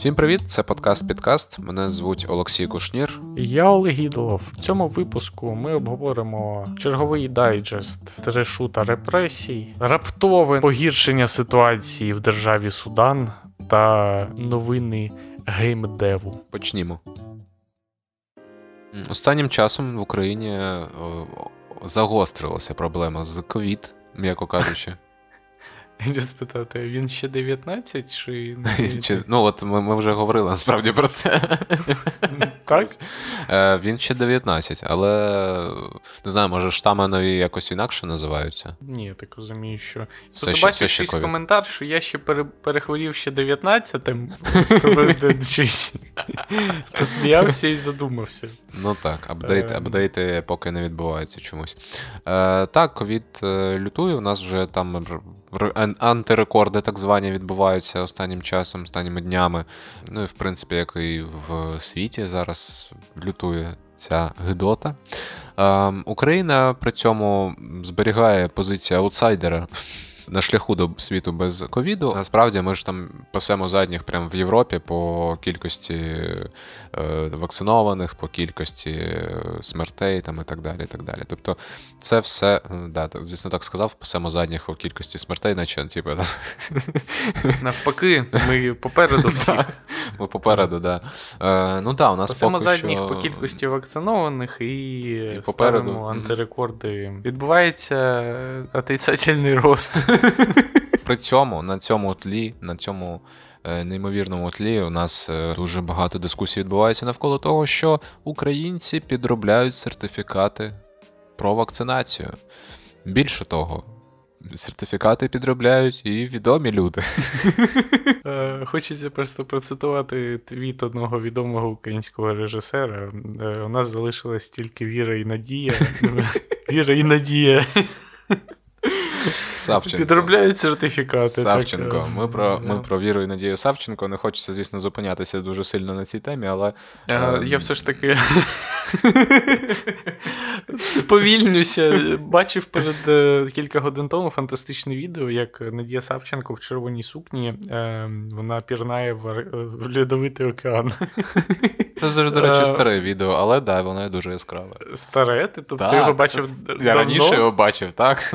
Всім привіт! Це подкаст Підкаст. Мене звуть Олексій Кушнір. Я Олег Ідолов. В цьому випуску ми обговоримо черговий дайджест трешу та репресій, раптове погіршення ситуації в державі Судан та новини геймдеву. Почнімо. Останнім часом в Україні загострилася проблема з ковід, м'яко кажучи. Я спитати, він ще 19 чи чи Ну, от ми ми вже говорили насправді про це. Так? Е, Він ще 19, але не знаю, може штами нові якось інакше називаються. Ні, я так розумію, що. Все ще, бачив якийсь коментар, що я ще пере, перехворів ще 19-м, щось. Посміявся і задумався. Ну так, апдейти, ем. апдейти поки не відбуваються чомусь. Е, Так, ковід е, лютує, у нас вже там антирекорди, так звані, відбуваються останнім часом, останніми днями. Ну і в принципі, як і в світі зараз лютує ця гидота. Ем, Україна при цьому зберігає позицію аутсайдера на шляху до світу без ковіду. Насправді ми ж там пасемо задніх прямо в Європі по кількості е, вакцинованих, по кількості е, смертей там і так далі. і так далі. Тобто це все, е, да, звісно, так сказав, пасемо задніх по кількості смертей, наче типу, навпаки, ми попереду всіх. Ми попереду, да. Е, ну да, у нас Пасемо задніх що... по кількості вакцинованих і, і попереду антирекорди. Відбувається отрицательний рост. При цьому на цьому тлі, на цьому е, неймовірному тлі, у нас е, дуже багато дискусій відбувається навколо того, що українці підробляють сертифікати про вакцинацію. Більше того, сертифікати підробляють і відомі люди. Е, хочеться просто процитувати твіт одного відомого українського режисера. У нас залишилась тільки віра і надія. Віра і надія. Савченко. Підробляють сертифікати. Савченко. Так. Ми про ми про віру і надію Савченко. Не хочеться, звісно, зупинятися дуже сильно на цій темі, але. А, е... Я все ж таки сповільнюся. Бачив перед е, кілька годин тому фантастичне відео, як Надія Савченко в червоній сукні. Е, вона пірнає в, в льодовитий океан. Це вже, до речі, е, старе відео, але да, воно дуже яскраве. Старе? Ти тобто його бачив. Я давно? раніше його бачив, так.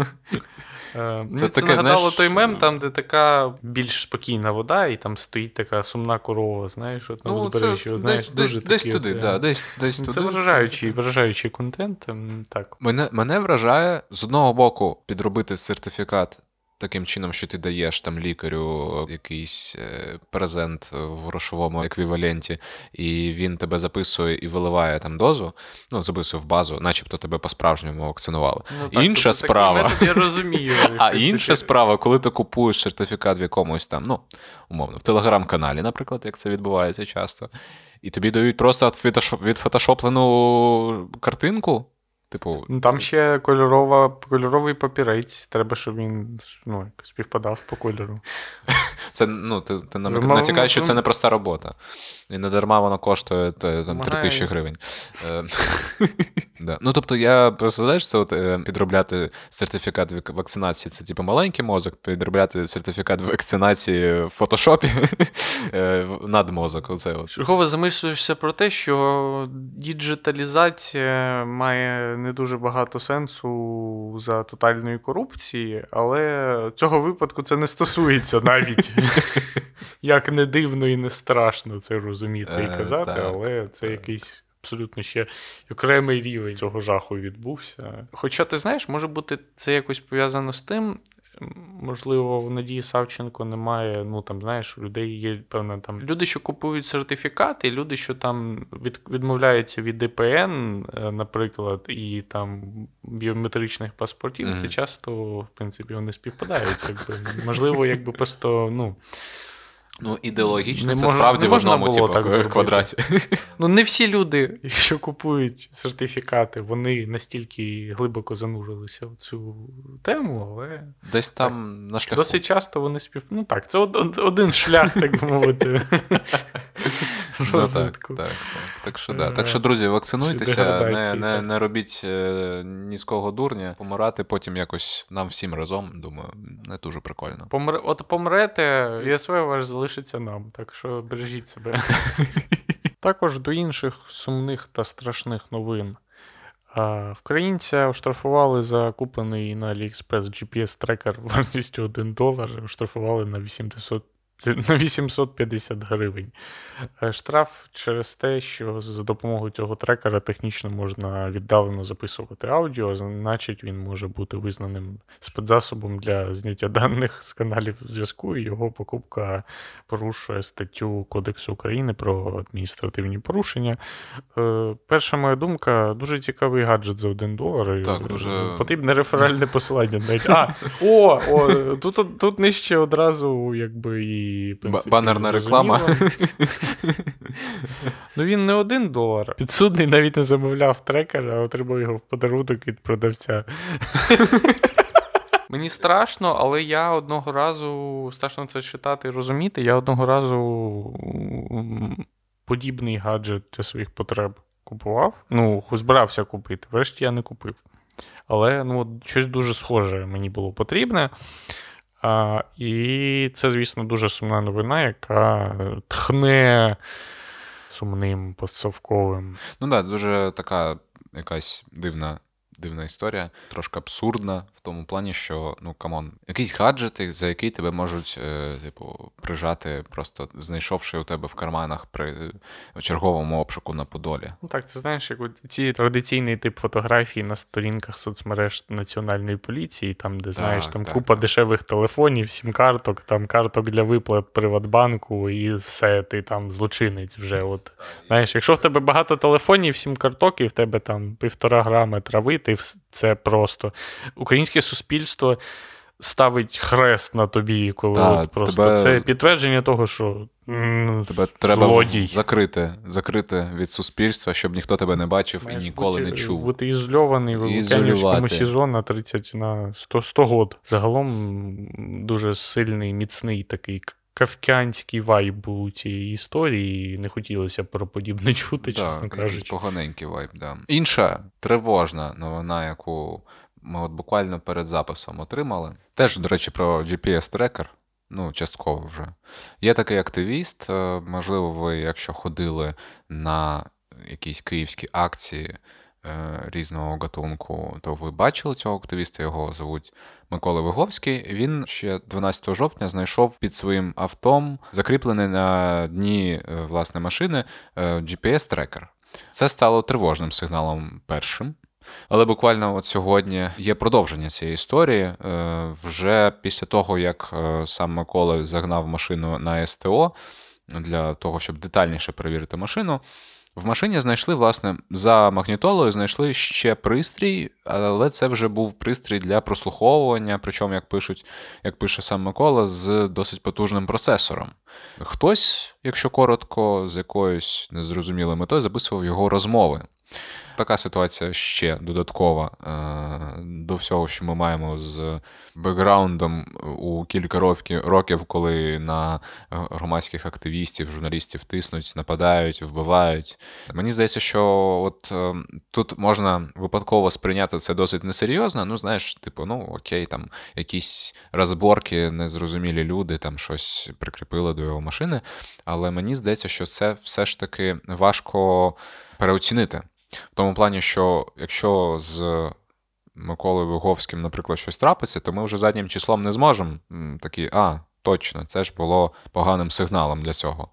Е, це, це таке, нагадало знаєш... той мем, там, де така більш спокійна вода, і там стоїть така сумна корова, знаєш, от ну, узбережжі. Це знаєш, десь, дуже десь, туди, от, да, десь, десь туди. Це вражаючий вражаючий контент. Ем, так. Мене, Мене вражає з одного боку підробити сертифікат таким чином, що ти даєш там лікарю якийсь е, презент в грошовому еквіваленті, і він тебе записує і виливає там дозу, ну, записує в базу, начебто тебе по-справжньому вакцинували. Ну, так, інша тобто, справа. Я розумію. А інша справа, коли ти купуєш сертифікат в якомусь там, ну, умовно, в телеграм-каналі, наприклад, як це відбувається часто, і тобі дають просто відфотошоплену картинку. Типу, ну, Там ще кольорова, кольоровий папірець. Треба, щоб він ну, співпадав по кольору. Це ну, ти ти натякаєш, що це не проста робота. І не дарма воно коштує там 3 тисячі гривень. Е, ну, тобто, я просто знаєш, це от е, підробляти сертифікат вакцинації це типу маленький мозок, підробляти сертифікат вакцинації в фотошопі е, над мозок. Оце. Чергово замислюєшся про те, що діджиталізація має не дуже багато сенсу за тотальної корупції, але цього випадку це не стосується навіть. Як не дивно і не страшно це розуміти і казати, е, але це якийсь. Абсолютно ще окремий рівень цього жаху відбувся. Хоча ти знаєш, може бути це якось пов'язано з тим, Можливо, в Надії Савченко немає. Ну там знаєш, у людей є певна там люди, що купують сертифікати, люди, що там від, відмовляються від ДПН, е, наприклад, і там біометричних паспортів. Mm-hmm. Це часто, в принципі, вони співпадають. Якби можливо, якби просто ну. Ну, ідеологічно не це можна, справді не в одному типу, так квадраті. Ну, не всі люди, що купують сертифікати, вони настільки глибоко занурилися в цю тему, але. Десь там так, на шляху. Досить часто вони спів. Ну так, це один шлях, так би мовити. розвитку. Ну, так, так, так. Так що, да. так що, друзі, вакцинуйтеся, не не, не робіть е, ні з кого дурня, помирати потім якось нам всім разом, думаю, не дуже прикольно. Помр... От помрете, ЄСВ ваш залишиться нам, так що бережіть себе. Також до інших сумних та страшних новин. Вкраїнця оштрафували за куплений на AliExpress GPS-трекер вартістю 1 долар, оштрафували на 800 на 850 гривень. Е, штраф через те, що за допомогою цього трекера технічно можна віддалено записувати аудіо, значить він може бути визнаним спецзасобом для зняття даних з каналів зв'язку, і його покупка порушує статтю Кодексу України про адміністративні порушення. Е, перша моя думка, дуже цікавий гаджет за 1 долар. Так, дуже... Потрібне реферальне посилання. А, о, о, тут, тут нижче одразу якби і принципі, банерна реклама. Ну він не один долар. Підсудний навіть не замовляв трекер, а отримав його в подарунок від продавця. Мені страшно, але я одного разу страшно це читати і розуміти. Я одного разу подібний гаджет для своїх потреб купував. Ну, збирався купити. Врешті я не купив. Але ну, щось дуже схоже мені було потрібне. І це, звісно, дуже сумна новина, яка тхне сумним постсовковим. Ну так, да, дуже така якась дивна дивна історія, трошки абсурдна в тому плані, що ну come on, якісь гаджети, за які тебе можуть, е, типу, прижати, просто знайшовши у тебе в карманах при черговому обшуку на Подолі. Ну так, це знаєш, як ці традиційний тип фотографій на сторінках соцмереж національної поліції, там, де знаєш, так, там так, купа так. дешевих телефонів, сім карток, там карток для виплат Приватбанку, і все, ти там злочинець вже. От знаєш, якщо в тебе багато телефонів, сім карток, і в тебе там півтора грами трави ти це просто українське суспільство ставить хрест на тобі, коли да, от просто тебе... це підтвердження того, що м- тебе треба злодій. закрити закрити від суспільства, щоб ніхто тебе не бачив Маєш і ніколи бути, не чув. Бути ізольований в Лук'янівському сезон на 30 на 100 100 год. Загалом дуже сильний, міцний такий. Кавкянський вайб у цієї історії, і не хотілося про подібне чути, да, чесно кажучи. Поганенький вайб, да. Інша тривожна новина, яку ми от буквально перед записом отримали. Теж, до речі, про GPS-трекер. Ну, частково вже. Є такий активіст. Е, можливо, ви, якщо ходили на якісь київські акції різного гатунку, то ви бачили цього активіста, його звуть Микола Виговський. Він ще 12 жовтня знайшов під своїм автом закріплений на дні е, власне машини е, GPS-трекер. Це стало тривожним сигналом першим. Але буквально от сьогодні є продовження цієї історії. Вже після того, як сам Микола загнав машину на СТО для того, щоб детальніше перевірити машину. В машині знайшли, власне, за магнітолою знайшли ще пристрій, але це вже був пристрій для прослуховування, причому, як пишуть, як пише сам Микола, з досить потужним процесором. Хтось, якщо коротко, з якоюсь незрозумілою метою записував його розмови. Така ситуація ще додаткова е, до всього, що ми маємо з бекграундом у кілька років, коли на громадських активістів, журналістів тиснуть, нападають, вбивають. Мені здається, що от е, тут можна випадково сприйняти це досить несерйозно. Ну, знаєш, типу, ну окей, там якісь розборки, незрозумілі люди, там щось прикріпили до його машини. Але мені здається, що це все ж таки важко переоцінити. В тому плані, що якщо з Миколою Виговським, наприклад, щось трапиться, то ми вже заднім числом не зможемо такі, а, точно, це ж було поганим сигналом для цього.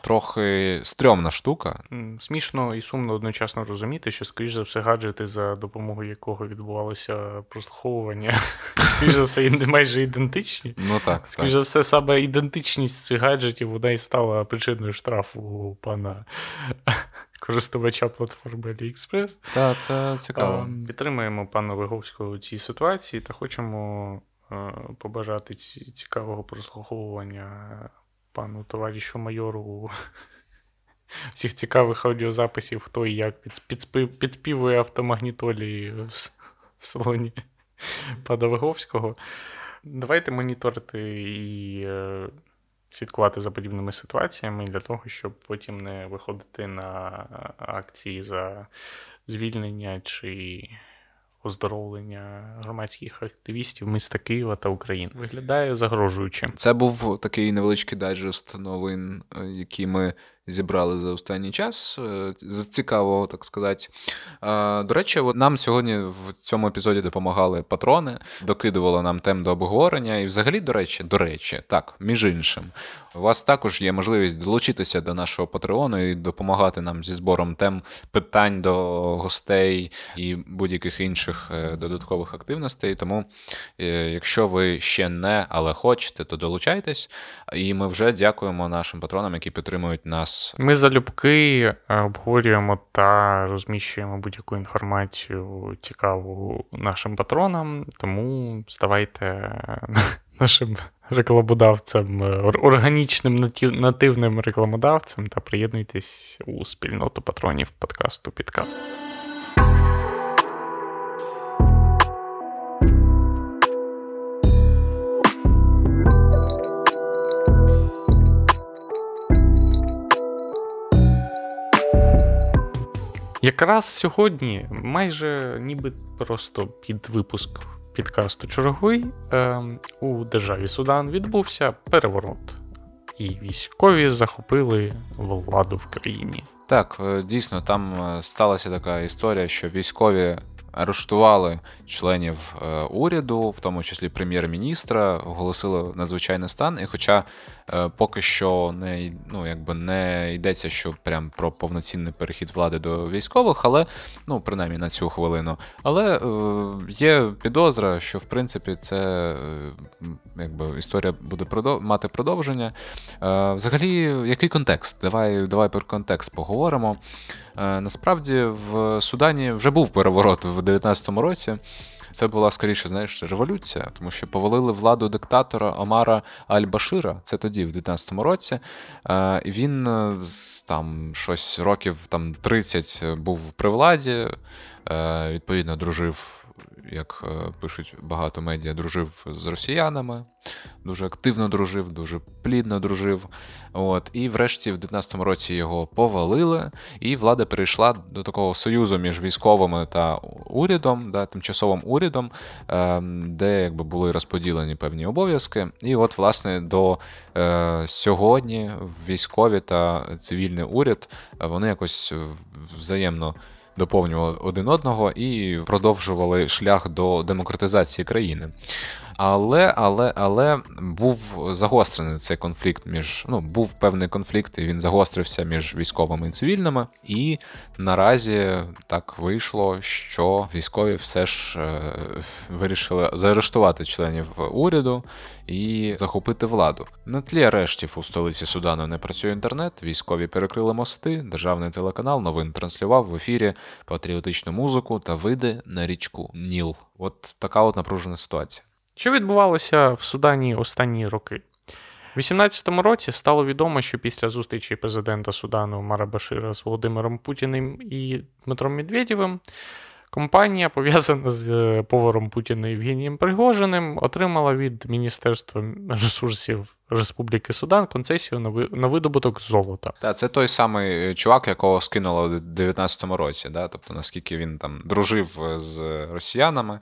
Трохи стрьомна штука. Смішно і сумно одночасно розуміти, що, скоріш за все, гаджети, за допомогою якого відбувалося прослуховування, скоріш за все, майже ідентичні. Ну так. Скоріш за все, саме ідентичність цих гаджетів вона і стала причиною штрафу пана користувача платформи AliExpress. Так, це цікаво. Підтримуємо пана Виговського у цій ситуації та хочемо побажати цікавого прослуховування пану товаришу майору всіх цікавих аудіозаписів, хто і як підспівує автомагнітолі в салоні пана Виговського. Давайте моніторити і е, слідкувати за подібними ситуаціями для того, щоб потім не виходити на акції за звільнення чи оздоровлення громадських активістів міста Києва та України. Виглядає загрожуючим. Це був такий невеличкий дайджест новин, е, які ми зібрали за останній час. Е, з цікавого, так сказати. До речі, нам сьогодні в цьому епізоді допомагали патрони, докидували нам тем до обговорення. І, взагалі, до речі, до речі, так, між іншим, у вас також є можливість долучитися до нашого патреону і допомагати нам зі збором тем питань до гостей і будь-яких інших е, додаткових активностей. Тому, е, якщо ви ще не, але хочете, то долучайтесь. І ми вже дякуємо нашим патронам, які підтримують нас. Ми залюбки е, обговорюємо та розміщуємо будь-яку інформацію цікаву нашим патронам, тому ставайте нашим рекламодавцем, е, органічним нативним рекламодавцем та приєднуйтесь у спільноту патронів подкасту Підкаст. Якраз сьогодні, майже ніби просто під випуск підкасту черговий, е, у державі Судан відбувся переворот, і військові захопили владу в країні. Так, е, дійсно, там е, сталася така історія, що військові арештували членів е, уряду, в тому числі прем'єр-міністра, оголосили надзвичайний стан. І хоча е, поки що не ну, якби не йдеться, що прям про повноцінний перехід влади до військових, але ну принаймні на цю хвилину. Але е, є підозра, що в принципі це якби історія буде мати продовження. Взагалі, який контекст? Давай, Давай про контекст поговоримо. Насправді в Судані вже був переворот в 19-му році. Це була скоріше, знаєш, революція, тому що повалили владу диктатора Омара Аль-Башира. Це тоді, в 19-му році. Е, і Він е, там щось років там 30 був при владі, відповідно, дружив як е, пишуть багато медіа, дружив з росіянами, дуже активно дружив, дуже плідно дружив. От. І врешті, в 19-му році його повалили, і влада перейшла до такого союзу між військовими та урядом, да, тимчасовим урядом, ем, де якби були розподілені певні обов'язки. І от, власне, до е, сьогодні військові та цивільний уряд вони якось взаємно доповнювали один одного і продовжували шлях до демократизації країни. Але, але, але був загострений цей конфлікт між ну, був певний конфлікт, і він загострився між військовими і цивільними. І наразі так вийшло, що військові все ж е, вирішили заарештувати членів уряду і захопити владу. На тлі арештів у столиці Судану не працює інтернет. Військові перекрили мости. Державний телеканал новин транслював в ефірі патріотичну музику та види на річку Ніл. От така от напружена ситуація. Що відбувалося в Судані останні роки? У 2018 році стало відомо, що після зустрічі президента Судану Мара Башира з Володимиром Путіним і Дмитром Медведєвим компанія, пов'язана з е, поваром Путіна Євгенієм Пригожиним, отримала від Міністерства ресурсів Республіки Судан концесію на видобуток золота. Так, це той самий е, чувак, якого скинуло у 2019 році. Да? Тобто, наскільки він там дружив з росіянами,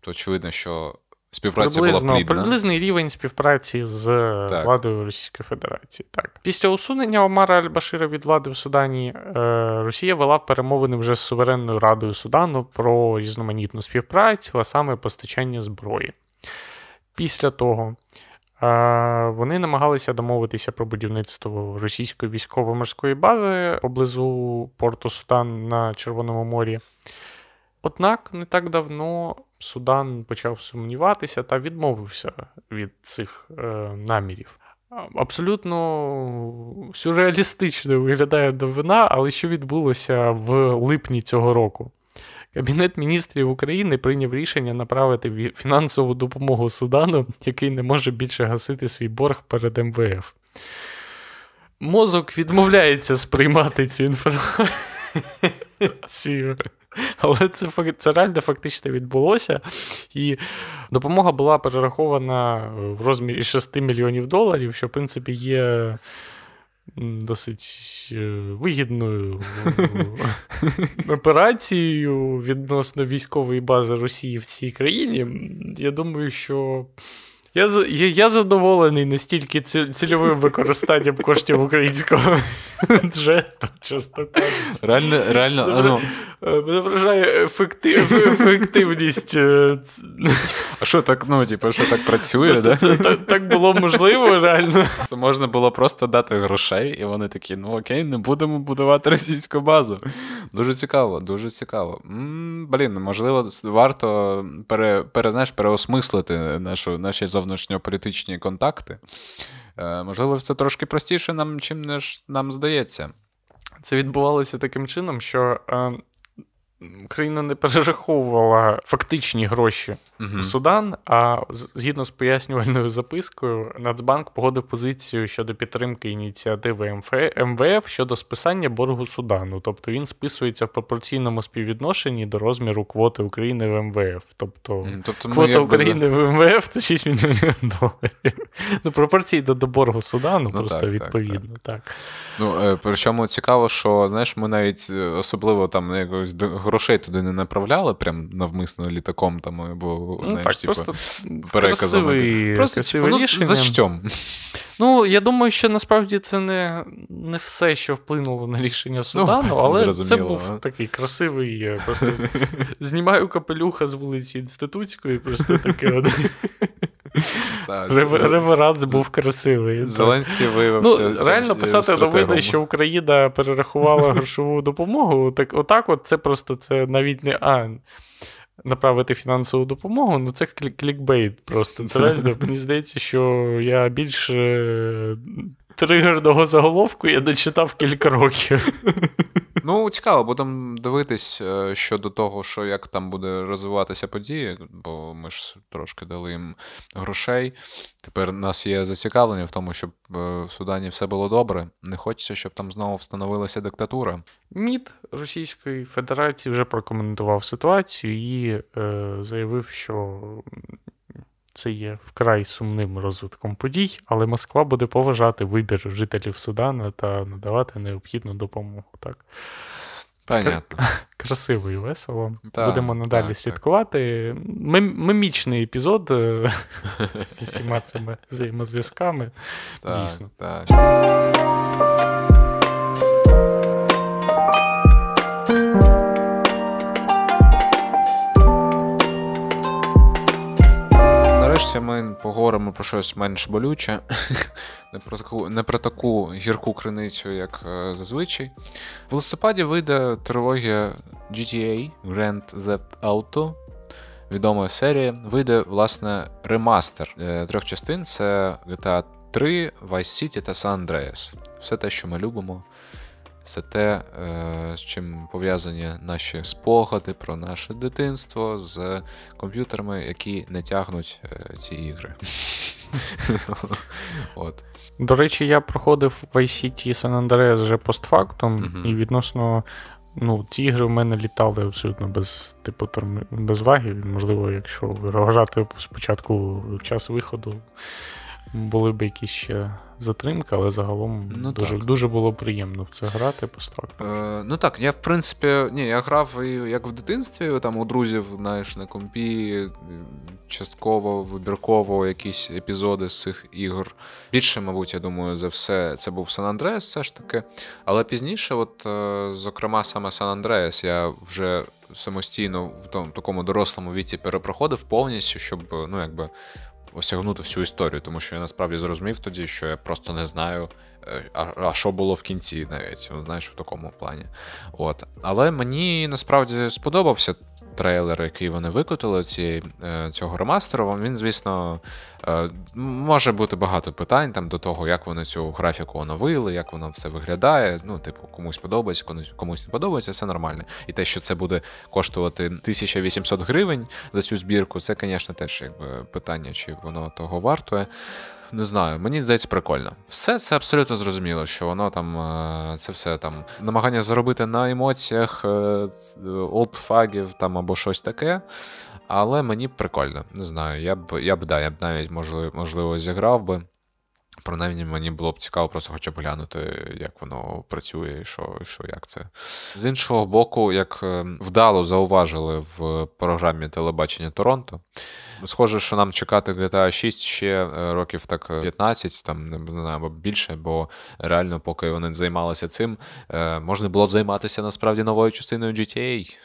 то очевидно, що Співпраця Приблизно, була плідна. приблизний рівень співпраці з так. владою Російської Федерації. Так. Після усунення Омара Аль-Башира від влади в Судані е, Росія вела перемовини вже з Суверенною Радою Судану про різноманітну співпрацю, а саме постачання зброї. Після того е, вони намагалися домовитися про будівництво російської військово-морської бази поблизу порту Судан на Червоному морі. Однак не так давно Судан почав сумніватися та відмовився від цих е, намірів. Абсолютно сюрреалістично виглядає новина, але що відбулося в липні цього року? Кабінет міністрів України прийняв рішення направити фінансову допомогу Судану, який не може більше гасити свій борг перед МВФ. Мозок відмовляється сприймати цю інформацію. Але це це реально фактично відбулося. І допомога була перерахована в розмірі 6 мільйонів доларів, що, в принципі, є досить е, вигідною операцією відносно військової бази Росії в цій країні. Я думаю, що. Я я, я задоволений настільки цільовим використанням коштів українського бюджету, чесно кажучи. Реально, реально, ну... Мене вражає ефектив, ефективність. Е, а що так, ну, типу, що так працює, да? Це, так, так було можливо, реально. Можна було просто дати грошей, і вони такі: ну окей, не будемо будувати російську базу. Дуже цікаво, дуже цікаво. М-м, блін, можливо, варто пере, пере, знаєш, переосмислити нашу, наші зовнішньополітичні контакти. Е, Можливо, це трошки простіше нам, чим нам здається. Це відбувалося таким чином, що е, Україна не перераховувала фактичні гроші uh-huh. в Судан, а згідно з пояснювальною запискою, Нацбанк погодив позицію щодо підтримки ініціативи МВФ щодо списання боргу Судану. Тобто він списується в пропорційному співвідношенні до розміру квоти України в МВФ. Тобто, тобто квота України в МВФ це 6 мільйонів доларів. Ну, пропорційно до боргу Судану, ну, просто так, відповідно. Так, так. Ну, е, Причому цікаво, що знаєш, ми навіть е, особливо там якось грошей туди не направляли, прям навмисно літаком там, або ну, знаєш, так, типу, переказами. Просто типу, ну, за чтьом. Ну, я думаю, що насправді це не не все, що вплинуло на рішення ну, Судану, ну, але це був такий красивий. просто Знімаю капелюха з вулиці Інститутської, просто таке. Реверанс був красивий. Зеленський виявився. Ну, Реально писати новини, що Україна перерахувала грошову допомогу. Так, Отак, от це просто це навіть не а. Направити фінансову допомогу, ну це клікбейт просто. Це реально, мені здається, що я більше тригерного заголовку я дочитав кілька років. Ну, цікаво, будемо дивитись е, щодо того, що як там буде розвиватися події, бо ми ж трошки дали їм грошей. Тепер нас є зацікавлення в тому, щоб е, в Судані все було добре. Не хочеться, щоб там знову встановилася диктатура. МІД Російської Федерації вже прокоментував ситуацію і е, заявив, що це є вкрай сумним розвитком подій, але Москва буде поважати вибір жителів Судана та надавати необхідну допомогу. Так? Понятно. Красиво і весело. Так, Будемо надалі так, слідкувати. Мем- мемічний епізод е, з усіма цими взаємозв'язками. Дійсно. Так. Про щось менш болюче, не про таку не про таку гірку криницю, як е, зазвичай. В листопаді вийде трилогія GTA Grand Theft Auto. Відома серія. Вийде, власне, ремастер е, трьох частин: це GTA 3, Vice City та San Andreas. Все те, що ми любимо все те, е, з чим пов'язані наші спогади про наше дитинство з комп'ютерами, які не тягнуть ці ігри. От. До речі, я проходив в Vice San Andreas вже постфактум, uh-huh. і відносно. Ну, ці ігри в мене літали абсолютно без типу без лагів. Можливо, якщо вражати спочатку час виходу, були б якісь ще затримки, але загалом ну, дуже дуже було приємно в це грати по Е, Ну так, я в принципі, ні, я грав і як в дитинстві, там у друзів, знаєш, на компі, частково, вибірково якісь епізоди з цих ігор. Більше, мабуть, я думаю, за все це був Сан Андреас, все ж таки. Але пізніше, от, е, зокрема, саме Сан Андреас, я вже. Самостійно в тому такому дорослому віці перепроходив повністю, щоб ну якби осягнути всю історію, тому що я насправді зрозумів тоді, що я просто не знаю, е, а, а що було в кінці, навіть знаєш, в такому плані. От. Але мені насправді сподобався трейлер, який вони викотили ці, е, цього ремастеру, він, звісно, е, може бути багато питань там до того, як вони цю графіку оновили, як воно все виглядає. Ну, типу, комусь подобається, комусь не подобається, все нормально. І те, що це буде коштувати 1800 гривень за цю збірку, це, звісно, теж якби питання, чи воно того вартує. Не знаю, мені здається, прикольно. Все це абсолютно зрозуміло, що воно там е, це все там намагання заробити на емоціях олдфагів там або щось таке. Але мені прикольно, не знаю. Я б я б да, я б навіть можливо, можливо зіграв би. Принаймні, мені було б цікаво просто хоча б глянути, як воно працює, і що, і що як це. З іншого боку, як е, вдало зауважили в програмі телебачення Торонто, схоже, що нам чекати GTA 6 ще е, років так 15, там не знаю, або більше, бо реально, поки вони займалися цим, е, можна було б займатися насправді новою частиною GTA.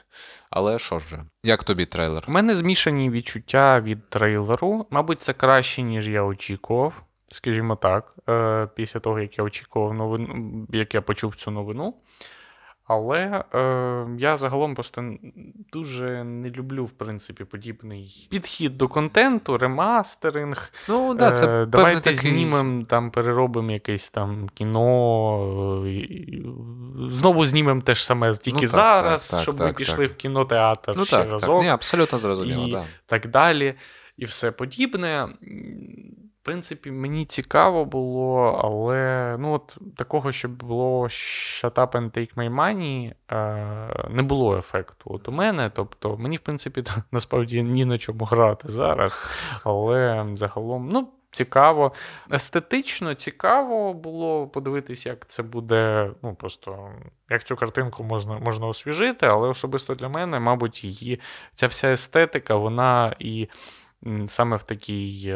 Але що ж, як тобі трейлер? У мене змішані відчуття від трейлеру. Мабуть, це краще, ніж я очікував скажімо так, е, після того, як я очікував новину, як я почув цю новину. Але е, я загалом просто дуже не люблю, в принципі, подібний підхід до контенту, ремастеринг. Ну, да, це е, Давайте такий... знімемо, там, переробимо якесь там кіно. Е, знову знімемо те ж саме тільки ну, так, зараз, так, щоб так, ви пішли в кінотеатр ну, ще так, разок. Так, Ні, абсолютно зрозуміло. І да. так далі. І все подібне. В принципі, мені цікаво було, але ну от такого, щоб було shut up and take my money, е, не було ефекту от у мене. Тобто, мені, в принципі, насправді ні на чому грати зараз. Але загалом, ну, цікаво. Естетично цікаво було подивитися, як це буде. Ну, просто як цю картинку можна можна освіжити, але особисто для мене, мабуть, її ця вся естетика, вона і саме в такій.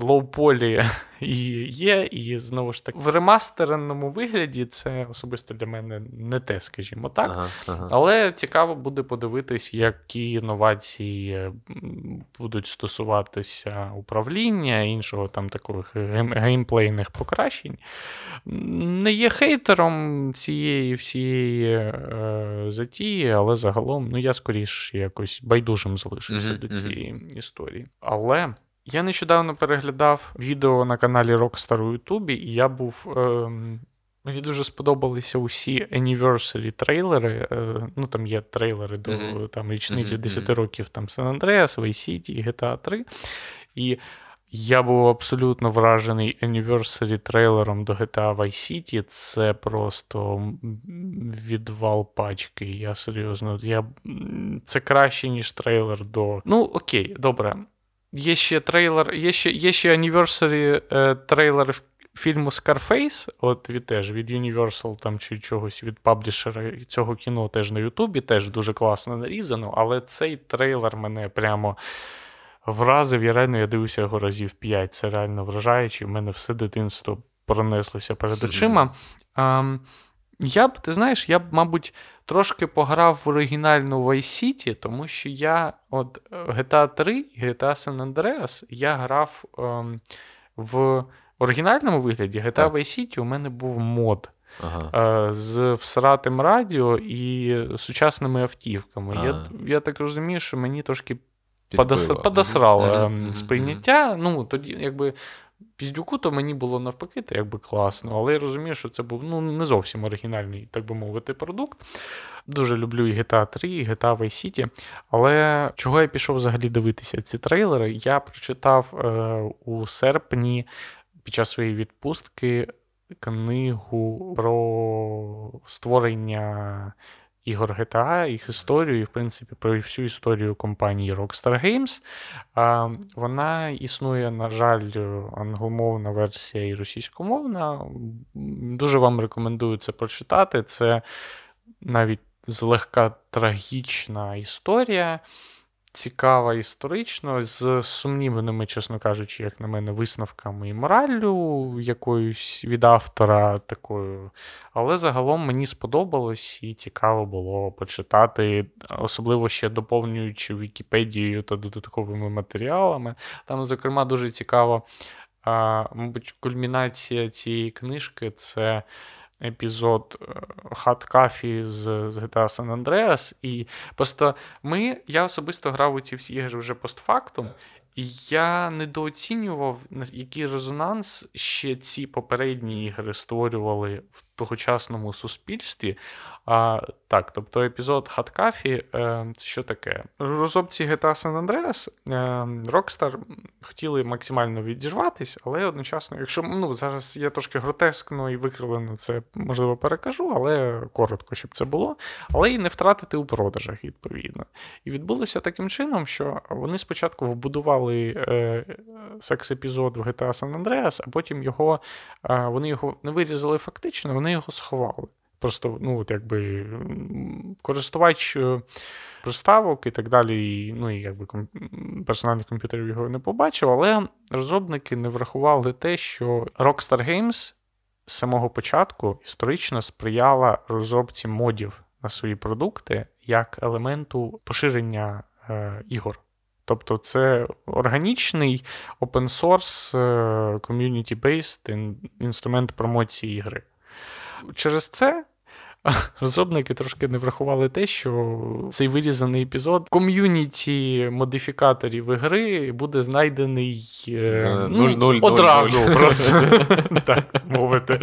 Лоу-полі і є, і знову ж таки в ремастереному вигляді це особисто для мене не те, скажімо так. Ага, ага. Але цікаво буде подивитись, які інновації будуть стосуватися управління, іншого там таких геймплейних покращень. Не є хейтером цієї всієї е, затії, але загалом ну, я скоріш якось байдужим залишився mm-hmm, до цієї mm-hmm. історії. Але. Я нещодавно переглядав відео на каналі Rockstar у Ютубі, і я був. Е, Мені дуже сподобалися усі anniversary трейлери. Е, ну там є трейлери до mm-hmm. там, річниці mm-hmm. 10 років там San Andreas, Vice City і GTA 3. І я був абсолютно вражений anniversary трейлером до GTA Vice City. Це просто відвал пачки. Я серйозно. Я... Це краще, ніж трейлер до. Ну, окей, добре. Є ще трейлер, є ще є ще anniversary е, трейлер фільму Scarface, от від теж від Universal там чи чогось від паблішера цього кіно теж на Ютубі, теж дуже класно нарізано, але цей трейлер мене прямо вразив. Я реально я дивився його разів 5. Це реально вражаюче. У мене все дитинство пронеслося перед очима. А, я б, ти знаєш, я б, мабуть, трошки пограв в оригінальну Vice City, тому що я от GTA 3 і GTA San Andreas я грав ем, в оригінальному вигляді GTA так. Vice City у мене був мод. Ага. Е, з всратим радіо і сучасними автівками. Ага. Я я так розумію, що мені трошки подос, подосрало mm сприйняття. Ну, тоді, якби Піздюку, то мені було навпаки, то якби класно, але я розумію, що це був ну, не зовсім оригінальний, так би мовити, продукт. Дуже люблю і GTA 3, і GTA Vice City. Але чого я пішов взагалі дивитися ці трейлери? Я прочитав е, у серпні під час своєї відпустки книгу про створення ігор GTA, їх історію, і, в принципі, про всю історію компанії Rockstar Games. Вона існує, на жаль, англомовна версія і російськомовна. Дуже вам рекомендую це прочитати. Це навіть злегка трагічна історія цікава історично, з сумнівними, чесно кажучи, як на мене, висновками і мораллю якоюсь від автора такою. Але загалом мені сподобалось і цікаво було почитати, особливо ще доповнюючи Вікіпедію та додатковими матеріалами. Там, зокрема, дуже цікаво, мабуть, кульмінація цієї книжки це епізод Хат Кафі з GTA San Andreas. І просто ми, я особисто грав у ці всі ігри вже постфактум. І я недооцінював, який резонанс ще ці попередні ігри створювали в тогочасному суспільстві. А, Так, тобто епізод Хаткафі е, це що таке? Розробці GTA San Andreas е, Rockstar хотіли максимально відірватися, але одночасно, якщо ну, зараз я трошки гротескно і викривлено це можливо перекажу, але коротко, щоб це було, але і не втратити у продажах, відповідно. І відбулося таким чином, що вони спочатку вбудували е, секс-епізод в GTA San Andreas, а потім його е, вони його не вирізали фактично, вони його сховали. Просто, ну, от якби користувач е, приставок і так далі, і, ну, і якби персональних комп'ютерів його не побачив, але розробники не врахували те, що Rockstar Games з самого початку історично сприяла розробці модів на свої продукти як елементу поширення е, ігор. Тобто це органічний open source е, community-based інструмент промоції ігри. Через це розробники трошки не врахували те, що цей вирізаний епізод ком'юніті модифікаторів ігри буде знайдений е, ну, одразу просто. Так мовити.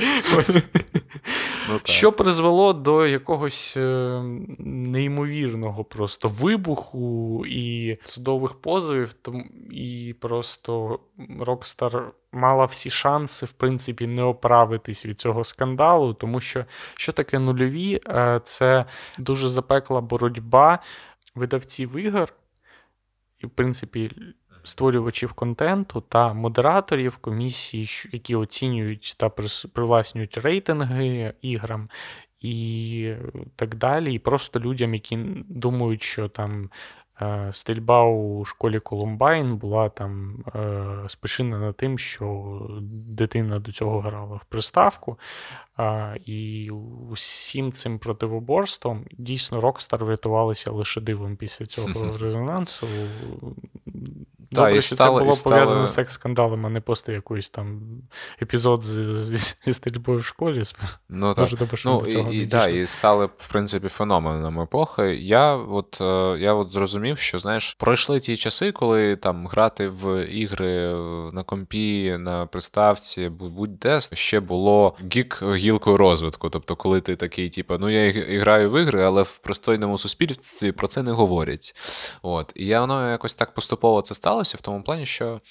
Ну, що призвело до якогось е, неймовірного просто вибуху і судових позовів, і просто Rockstar мала всі шанси, в принципі, не оправитись від цього скандалу, тому що що таке нульові? Е, це дуже запекла боротьба видавців ігор, і, в принципі, створювачів контенту та модераторів комісії, які оцінюють та привласнюють рейтинги іграм. І так далі, і просто людям, які думають, що там Е, стрільба у школі Колумбайн була там е, спричинена тим, що дитина до цього грала в приставку. І усім цим противоборством дійсно Рокстар врятувалися лише дивом після цього резонансу. Добре, і що стало, це було стало... пов'язано з секс-скандалом, а не просто якийсь там епізод зі стрільбою в школі. Ну, Дуже добре, що ну, цього і, і, да, і стали, в принципі, феноменом епохи. Я от е, я от зрозумів, що знаєш, пройшли ті часи, коли там грати в ігри на компі, на приставці, будь-де ще було гік гілкою розвитку. Тобто, коли ти такий, типу, ну я і граю в ігри, але в пристойному суспільстві про це не говорять. От. І я воно якось так поступово це стало сталося в тому плані, що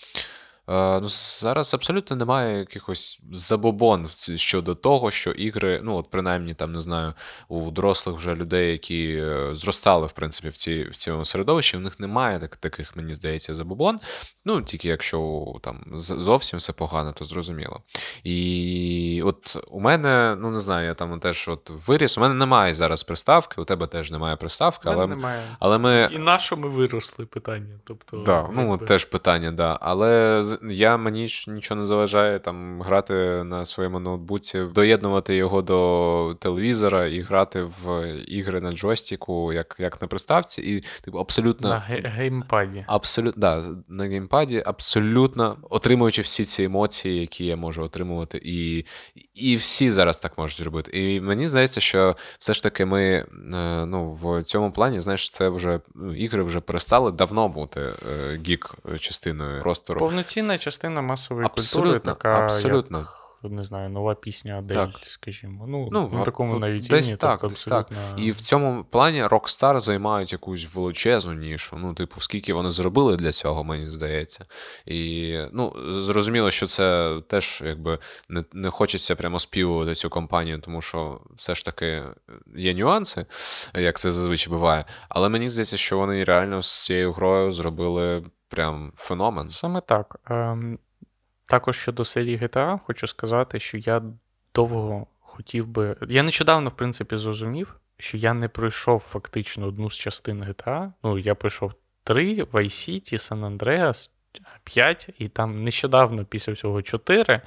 ну, Зараз абсолютно немає якихось забобон щодо того, що ігри, ну, от принаймні, там, не знаю, у дорослих вже людей, які е, зростали, в принципі, в ці, в цьому середовищі, у них немає так, таких, мені здається, забобон. Ну, тільки якщо там зовсім все погано, то зрозуміло. І от у мене, ну не знаю, я там теж от виріс, у мене немає зараз приставки, у тебе теж немає приставки, але немає. але ми. І на що ми виросли питання? Тобто, да, ну, теж питання, да. Але я мені ж нічого не заважає там грати на своєму ноутбуці, доєднувати його до телевізора і грати в ігри на джойстику, як як на приставці, і типу абсолютно на геймпаді. Абсолютно да, на геймпаді, абсолютно отримуючи всі ці емоції, які я можу отримувати, і і всі зараз так можуть робити. І мені здається, що все ж таки ми е, ну, в цьому плані, знаєш, це вже ну, ігри вже перестали давно бути е, гік частиною простору. Повноцінна частина масової абсолютно, культури, така абсолютно. як не знаю, нова пісня Адель, так. скажімо. Ну, ну на такому навіть десь рівні, так, тобто, десь абсолютно... так. І в цьому плані Rockstar займають якусь величезну нішу. Ну, типу, скільки вони зробили для цього, мені здається. І ну, зрозуміло, що це теж якби не не хочеться прямо співувати цю компанію, тому що все ж таки є нюанси, як це зазвичай буває. Але мені здається, що вони реально з цією грою зробили прям феномен. Саме так. Також щодо серії GTA, хочу сказати, що я довго хотів би. Я нещодавно, в принципі, зрозумів, що я не пройшов фактично одну з частин GTA. Ну, я пройшов 3, Vice City, San Andreas, 5, і там нещодавно, після всього 4.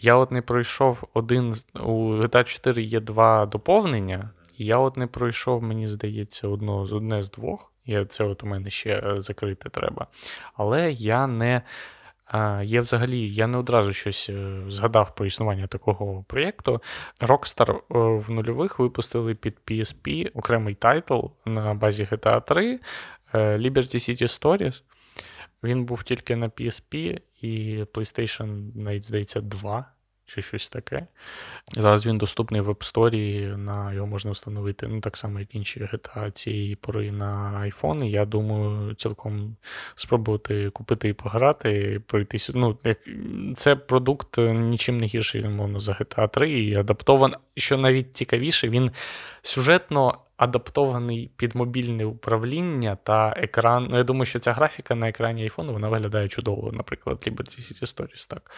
Я от не пройшов один. У GTA 4 є два доповнення, і я от не пройшов, мені здається, одно, одне з двох. І це от у мене ще закрити треба. Але я не. Є взагалі, я не одразу щось е, згадав про існування такого проєкту. Rockstar е, в нульових випустили під PSP окремий title на базі GTA 3 е, Liberty City Stories. Він був тільки на PSP і PlayStation, навіть здається, 2 чи щось таке. Зараз він доступний в App Store, на його можна встановити, ну так само, як інші GTA цієї пори на iPhone. Я думаю, цілком спробувати купити і пограти, пройтись. Ну, як це продукт нічим не гірший, мовно, за GTA 3 і адаптований. Що навіть цікавіше, він сюжетно адаптований під мобільне управління та екран. Ну, я думаю, що ця графіка на екрані iPhone вона виглядає чудово, наприклад, Liberty City Stories. так.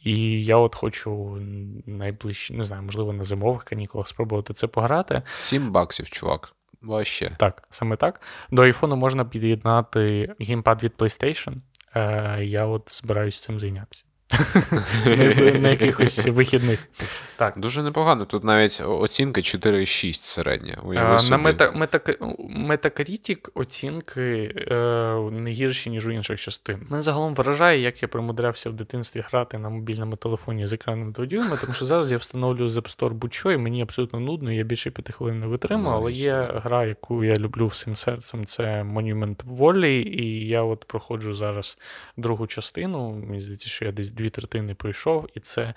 І я от хочу найближче, не знаю, можливо, на зимових канікулах спробувати це пограти. 7 баксів, чувак. Ваще. Так, саме так. До iPhone можна під'єднати геймпад від PlayStation. Е, Я от збираюсь цим зайнятися. на якихось вихідних. Так. Дуже непогано. Тут навіть оцінка 4,6 середня. На Metacritic оцінки е, не гірші, ніж у інших частин. Мене загалом вражає, як я примудрявся в дитинстві грати на мобільному телефоні з екраном 2 дюйма, тому що зараз я встановлюю з App Store будь-що, і мені абсолютно нудно, я більше п'яти хвилин не витримав, але є гра, яку я люблю всім серцем, це Monument Valley, і я от проходжу зараз другу частину. Мені здається, що я десь дві третини пройшов, і це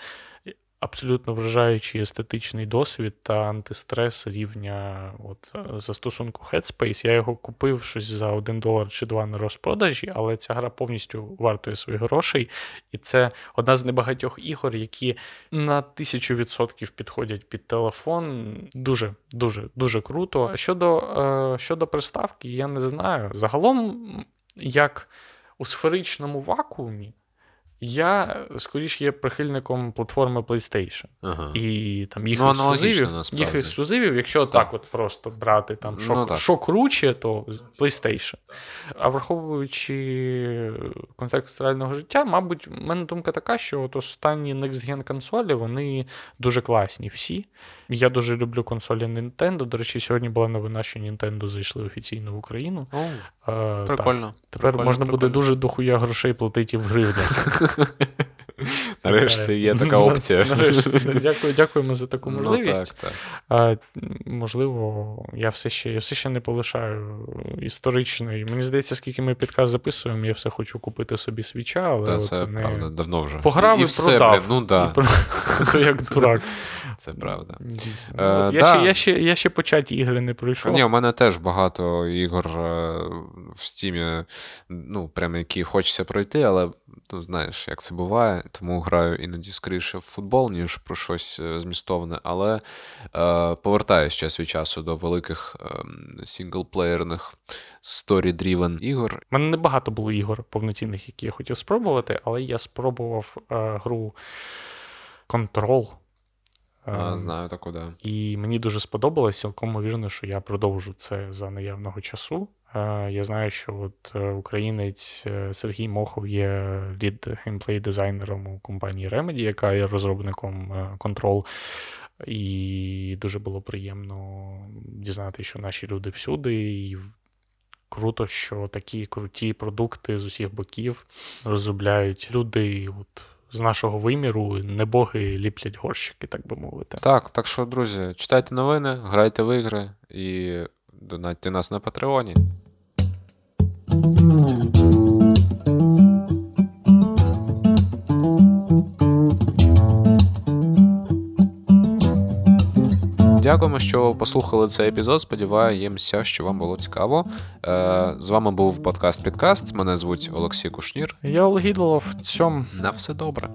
абсолютно вражаючий естетичний досвід та антистрес рівня от, е, застосунку Headspace. Я його купив щось за 1 долар чи 2 на розпродажі, але ця гра повністю вартує своїх грошей. І це одна з небагатьох ігор, які на тисячу відсотків підходять під телефон. Дуже, дуже, дуже круто. Щодо, е, Щодо приставки, я не знаю. Загалом, як у сферичному вакуумі. Я скоріш є прихильником платформи PlayStation. Ага. І там їх ну, ексклюзивів, їх ексклюзивів, якщо так. так от просто брати там що, ну, що круче, то PlayStation. А враховуючи контекст реального життя, мабуть, в мене думка така, що от останні Next-Gen консолі вони дуже класні всі. Я дуже люблю консолі Nintendo. До речі, сьогодні була новина, що Nintendo зайшли офіційно в Україну. О, а, Прикольно. Так. Тепер прикольно, можна прикольно. буде дуже дохуя грошей платити в гривнях. Нарешті є така опція. Дякую, Дякуємо за таку можливість. Ну, так, так. Можливо, я все ще я все ще не полишаю історичної. Мені здається, скільки ми підказ записуємо, я все хочу купити собі свіча, але. Та, от це не... правда, давно вже. Пограв і, і все, продав. Ну, да. І про... То як дурак. Це правда. Дійсно. Е, я, да. ще, я, ще, я ще початі ігри не пройшов. Ні, у мене теж багато ігор е, в стімі, ну, прямо які хочеться пройти, але ну, знаєш, як це буває, тому граю іноді скоріше в футбол, ніж про щось е, змістовне, але е, повертаюсь час від часу до великих е, сінглплеєрних story-driven ігор. У мене небагато було ігор повноцінних, які я хотів спробувати, але я спробував е, гру Control. А, Знаю таку, да. І мені дуже сподобалось, цілком ймовірно, що я продовжу це за наявного часу. Я знаю, що от е, українець е, Сергій Мохов є лід геймплей-дизайнером у компанії Remedy, яка є розробником е, Control. І дуже було приємно дізнати, що наші люди всюди. І круто, що такі круті продукти з усіх боків розробляють люди. от з нашого виміру не боги ліплять горщики, так би мовити. Так, так що, друзі, читайте новини, грайте в ігри і донатьте нас на Патреоні. Дякуємо, що послухали цей епізод. Сподіваємося, що вам було цікаво. Е, з вами був подкаст Підкаст. Мене звуть Олексій Кушнір. Я Олег Ідолов. Цьом. На все добре.